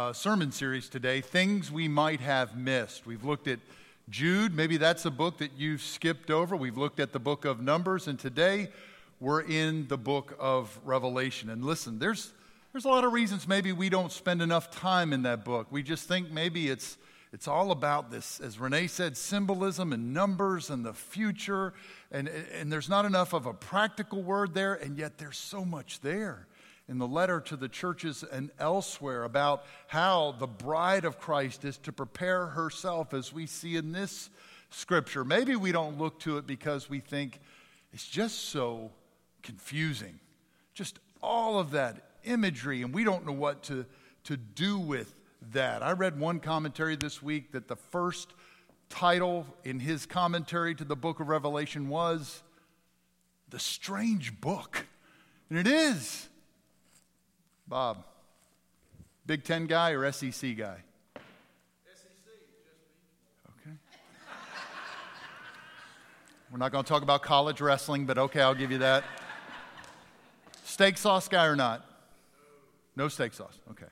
uh, sermon series today, Things We Might Have Missed. We've looked at Jude. Maybe that's a book that you've skipped over. We've looked at the book of Numbers, and today we're in the book of Revelation. And listen, there's, there's a lot of reasons maybe we don't spend enough time in that book. We just think maybe it's, it's all about this, as Renee said, symbolism and numbers and the future. And, and there's not enough of a practical word there, and yet there's so much there in the letter to the churches and elsewhere about how the bride of Christ is to prepare herself, as we see in this scripture. Maybe we don't look to it because we think it's just so confusing. Just all of that imagery, and we don't know what to, to do with that. I read one commentary this week that the first title in his commentary to the book of Revelation was The Strange Book. And it is. Bob, Big Ten guy or SEC guy? SEC, just me. Okay. We're not going to talk about college wrestling, but okay, I'll give you that. Steak sauce guy or not? No steak sauce. Okay.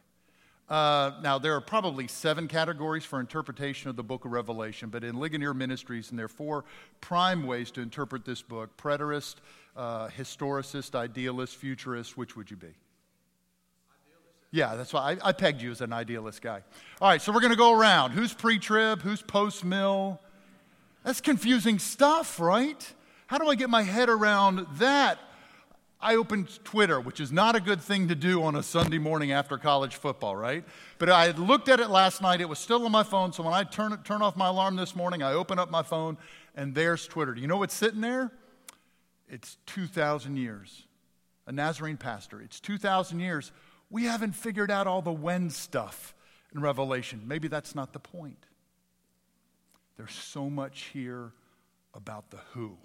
Uh, now, there are probably seven categories for interpretation of the book of Revelation, but in Ligonier Ministries, and there are four prime ways to interpret this book preterist, uh, historicist, idealist, futurist. Which would you be? Yeah, that's why I, I, pegged you as an idealist guy. All right, so we're going to go around. Who's pre trib? Who's post mill? That's confusing stuff, right? How do I get my head around that? I opened Twitter, which is not a good thing to do on a Sunday morning after college football, right? But I had looked at it last night. It was still on my phone. So when I turn, it, turn off my alarm this morning, I open up my phone, and there's Twitter. Do you know what's sitting there? It's 2,000 years. A Nazarene pastor. It's 2,000 years we haven't figured out all the when stuff in Revelation. Maybe that's not the point. There's so much here about the who.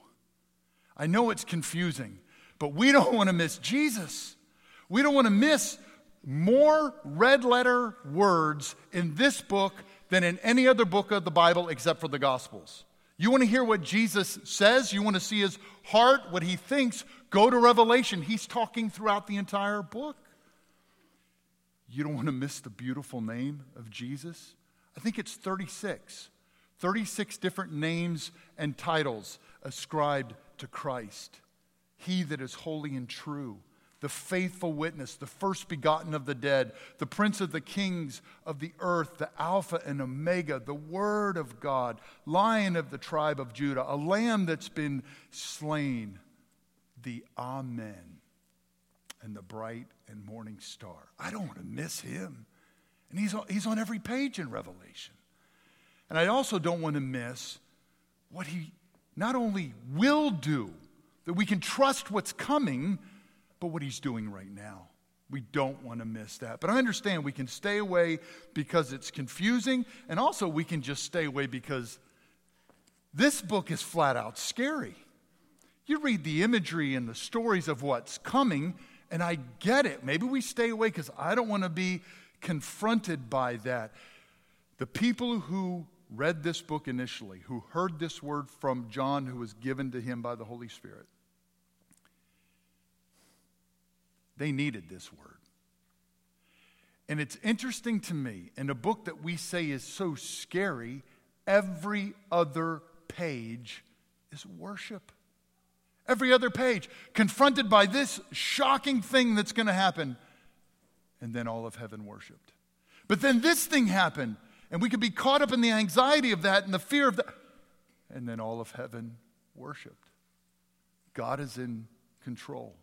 I know it's confusing, but we don't want to miss Jesus. We don't want to miss more red letter words in this book than in any other book of the Bible except for the Gospels. You want to hear what Jesus says? You want to see his heart, what he thinks? Go to Revelation. He's talking throughout the entire book. You don't want to miss the beautiful name of Jesus? I think it's 36. 36 different names and titles ascribed to Christ. He that is holy and true, the faithful witness, the first begotten of the dead, the prince of the kings of the earth, the Alpha and Omega, the Word of God, lion of the tribe of Judah, a lamb that's been slain, the Amen and the bright and morning star. I don't want to miss him. And he's on, he's on every page in Revelation. And I also don't want to miss what he not only will do, that we can trust what's coming, but what he's doing right now. We don't want to miss that. But I understand we can stay away because it's confusing, and also we can just stay away because this book is flat out scary. You read the imagery and the stories of what's coming, and I get it. Maybe we stay away because I don't want to be confronted by that. The people who read this book initially, who heard this word from John, who was given to him by the Holy Spirit, they needed this word. And it's interesting to me, in a book that we say is so scary, every other page is worship. Every other page, confronted by this shocking thing that's going to happen. And then all of heaven worshiped. But then this thing happened, and we could be caught up in the anxiety of that and the fear of that. And then all of heaven worshiped. God is in control.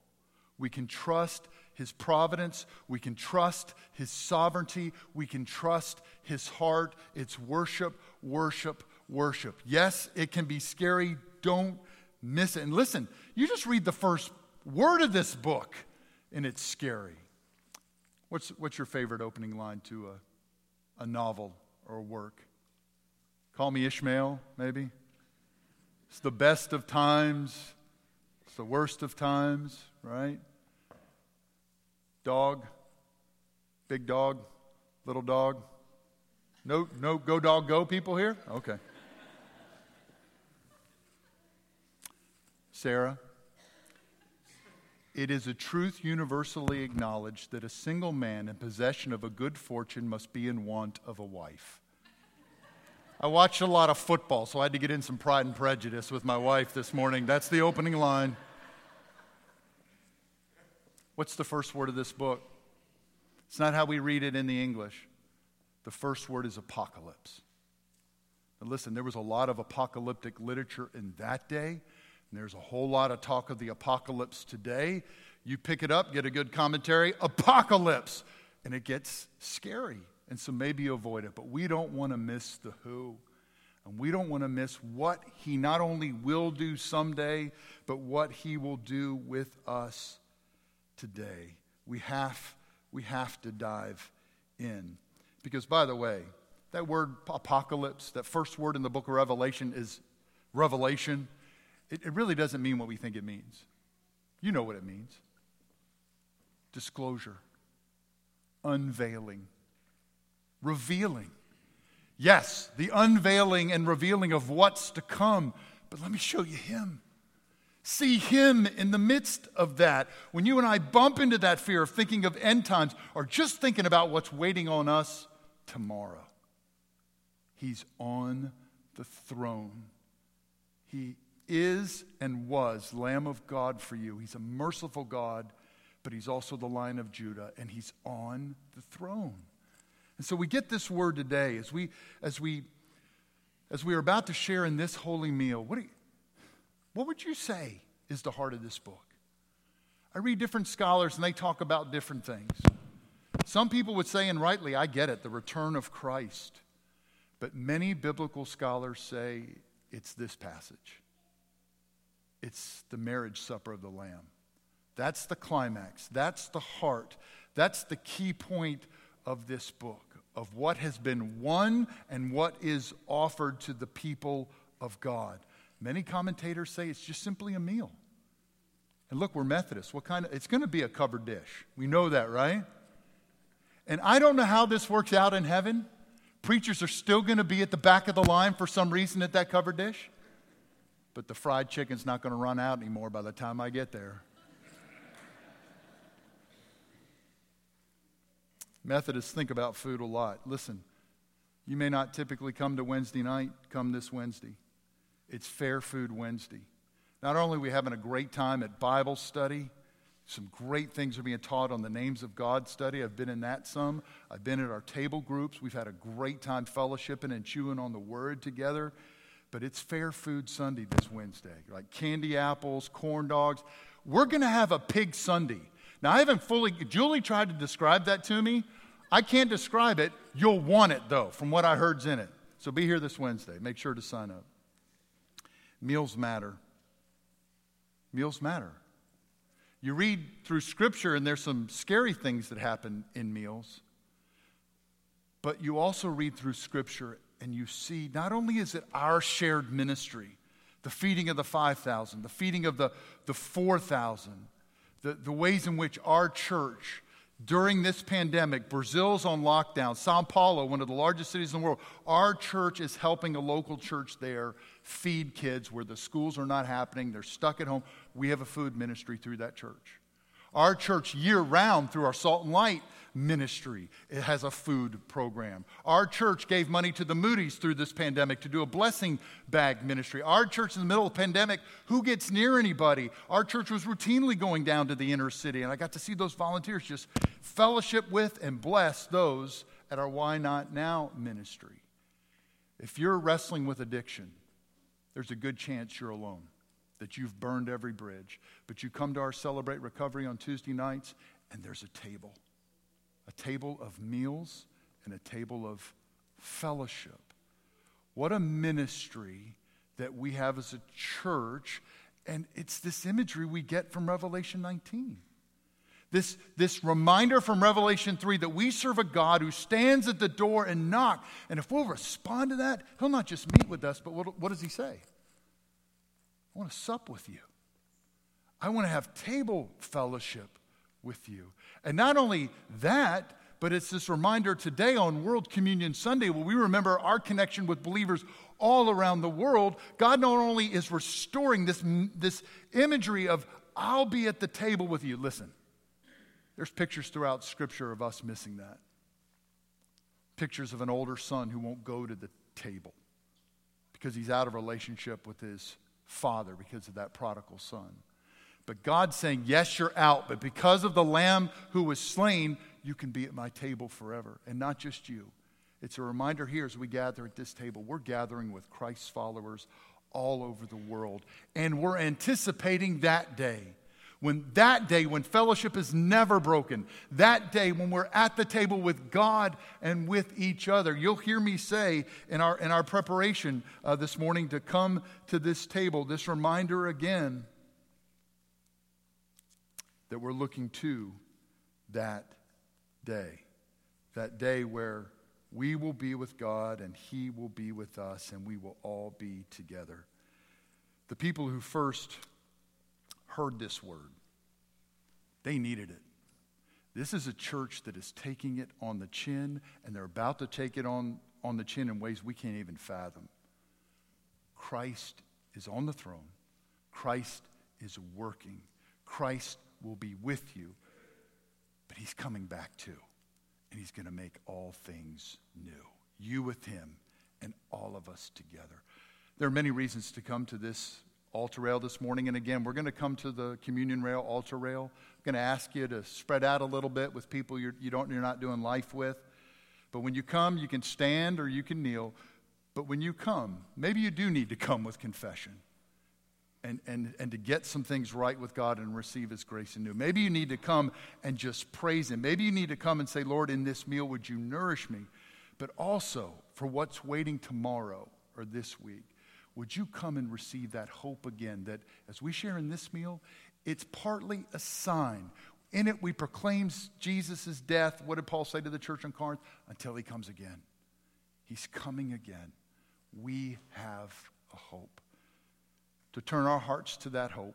We can trust his providence. We can trust his sovereignty. We can trust his heart. It's worship, worship, worship. Yes, it can be scary. Don't miss it. And listen, you just read the first word of this book, and it's scary. What's, what's your favorite opening line to a, a novel or a work? Call me Ishmael, maybe? It's the best of times, it's the worst of times, right? Dog, big dog, little dog. No, no, go dog, go people here? Okay. Sarah, It is a truth universally acknowledged that a single man in possession of a good fortune must be in want of a wife. I watched a lot of football, so I had to get in some pride and prejudice with my wife this morning. That's the opening line. What's the first word of this book? It's not how we read it in the English. The first word is apocalypse. Now, listen, there was a lot of apocalyptic literature in that day, and there's a whole lot of talk of the apocalypse today. You pick it up, get a good commentary, apocalypse, and it gets scary. And so maybe you avoid it. But we don't want to miss the who. And we don't want to miss what he not only will do someday, but what he will do with us today. We have, we have to dive in. Because, by the way, that word apocalypse, that first word in the book of Revelation is revelation. It, it really doesn't mean what we think it means. You know what it means disclosure, unveiling, revealing. Yes, the unveiling and revealing of what's to come, but let me show you Him. See Him in the midst of that. When you and I bump into that fear of thinking of end times or just thinking about what's waiting on us tomorrow, He's on the throne. He is and was Lamb of God for you. He's a merciful God, but He's also the Lion of Judah, and He's on the throne. And so we get this word today as we, as we, as we are about to share in this holy meal. What you, what would you say is the heart of this book? I read different scholars and they talk about different things. Some people would say, and rightly, I get it, the return of Christ. But many biblical scholars say it's this passage. It's the marriage supper of the Lamb. That's the climax. That's the heart. That's the key point of this book, of what has been won and what is offered to the people of God. Many commentators say it's just simply a meal. And look, we're Methodists. What kind of it's going to be a covered dish. We know that, right? And I don't know how this works out in heaven. Preachers are still going to be at the back of the line for some reason at that covered dish. But the fried chicken's not going to run out anymore by the time I get there. Methodists think about food a lot. Listen, you may not typically come to Wednesday night, come this Wednesday. It's Fair Food Wednesday. Not only are we having a great time at Bible study, some great things are being taught on the names of God study. I've been in that some. I've been at our table groups. We've had a great time fellowshipping and chewing on the word together. But it's Fair Food Sunday this Wednesday, like candy apples, corn dogs. We're going to have a pig sundae. Now, I haven't fully, Julie tried to describe that to me. I can't describe it. You'll want it, though, from what I heard's in it. So be here this Wednesday. Make sure to sign up. Meals matter. Meals matter. You read through Scripture, and there's some scary things that happen in meals. But you also read through Scripture, and you see not only is it our shared ministry, the feeding of the 5,000, the feeding of the, the 4,000, the, the ways in which our church during this pandemic, Brazil's on lockdown, Sao Paulo, one of the largest cities in the world, our church is helping a local church there feed kids where the schools are not happening, they're stuck at home. We have a food ministry through that church. Our church, year round, through our Salt and Light ministry, it has a food program. Our church gave money to the Moody's through this pandemic to do a blessing bag ministry. Our church, in the middle of the pandemic, who gets near anybody? Our church was routinely going down to the inner city, and I got to see those volunteers just fellowship with and bless those at our Why Not Now ministry. If you're wrestling with addiction, there's a good chance you're alone that you've burned every bridge. But you come to our Celebrate Recovery on Tuesday nights, and there's a table a table of meals and a table of fellowship. What a ministry that we have as a church. And it's this imagery we get from Revelation 19. This, this reminder from Revelation 3 that we serve a God who stands at the door and knock. And if we'll respond to that, he'll not just meet with us, but what, what does he say? I want to sup with you. I want to have table fellowship with you. And not only that, but it's this reminder today on World Communion Sunday where we remember our connection with believers all around the world. God not only is restoring this, this imagery of I'll be at the table with you. Listen, there's pictures throughout Scripture of us missing that. Pictures of an older son who won't go to the table because he's out of relationship with his father because of that prodigal son. But God's saying, Yes, you're out, but because of the lamb who was slain, you can be at my table forever. And not just you. It's a reminder here as we gather at this table, we're gathering with Christ's followers all over the world. And we're anticipating that day. When that day, when fellowship is never broken, that day when we're at the table with God and with each other, you'll hear me say in our, in our preparation uh, this morning to come to this table, this reminder again that we're looking to that day. That day where we will be with God and He will be with us and we will all be together. The people who first heard this word, they needed it. This is a church that is taking it on the chin, and they're about to take it on, on the chin in ways we can't even fathom. Christ is on the throne, Christ is working, Christ will be with you, but He's coming back too and he's going to make all things new. You with him and all of us together. There are many reasons to come to this altar rail this morning. And again, we're going to come to the communion rail, altar rail. I'm going to ask you to spread out a little bit with people you're, you don't, you're not doing life with. But when you come, you can stand or you can kneel. But when you come, maybe you do need to come with confession and, and, and to get some things right with God and receive His grace anew. Maybe you need to come and just praise Him. Maybe you need to come and say, Lord, in this meal, would you nourish me? But also, for what's waiting tomorrow or this week, would you come and receive that hope again that as we share in this meal, it's partly a sign. In it, we proclaim Jesus' death. What did Paul say to the church in Corinth? Until he comes again. He's coming again. We have a hope to turn our hearts to that hope.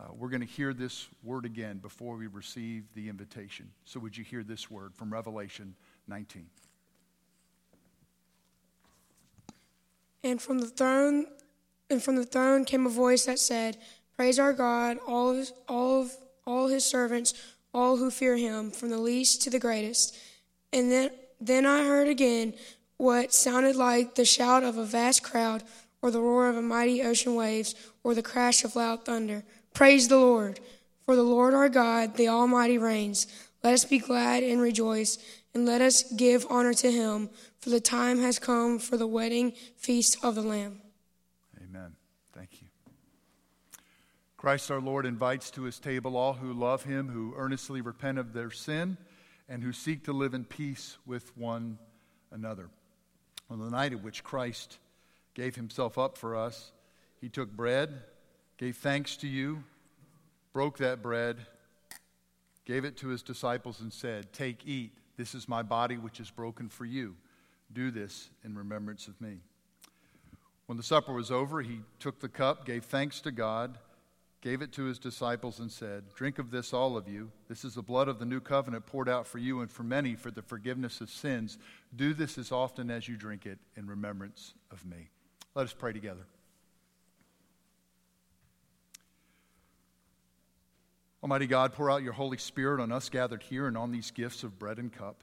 Uh, we're going to hear this word again before we receive the invitation. So, would you hear this word from Revelation 19? And from the throne, and from the throne came a voice that said, "Praise our God, all of all of all his servants, all who fear him, from the least to the greatest." And then, then I heard again what sounded like the shout of a vast crowd or the roar of a mighty ocean waves, or the crash of loud thunder. Praise the Lord. For the Lord our God, the Almighty reigns. Let us be glad and rejoice, and let us give honor to him, for the time has come for the wedding feast of the Lamb. Amen. Thank you. Christ our Lord invites to his table all who love him, who earnestly repent of their sin, and who seek to live in peace with one another. On the night at which Christ gave himself up for us. He took bread, gave thanks to you, broke that bread, gave it to his disciples, and said, Take, eat. This is my body, which is broken for you. Do this in remembrance of me. When the supper was over, he took the cup, gave thanks to God, gave it to his disciples, and said, Drink of this, all of you. This is the blood of the new covenant poured out for you and for many for the forgiveness of sins. Do this as often as you drink it in remembrance of me. Let us pray together. Almighty God, pour out your Holy Spirit on us gathered here and on these gifts of bread and cup.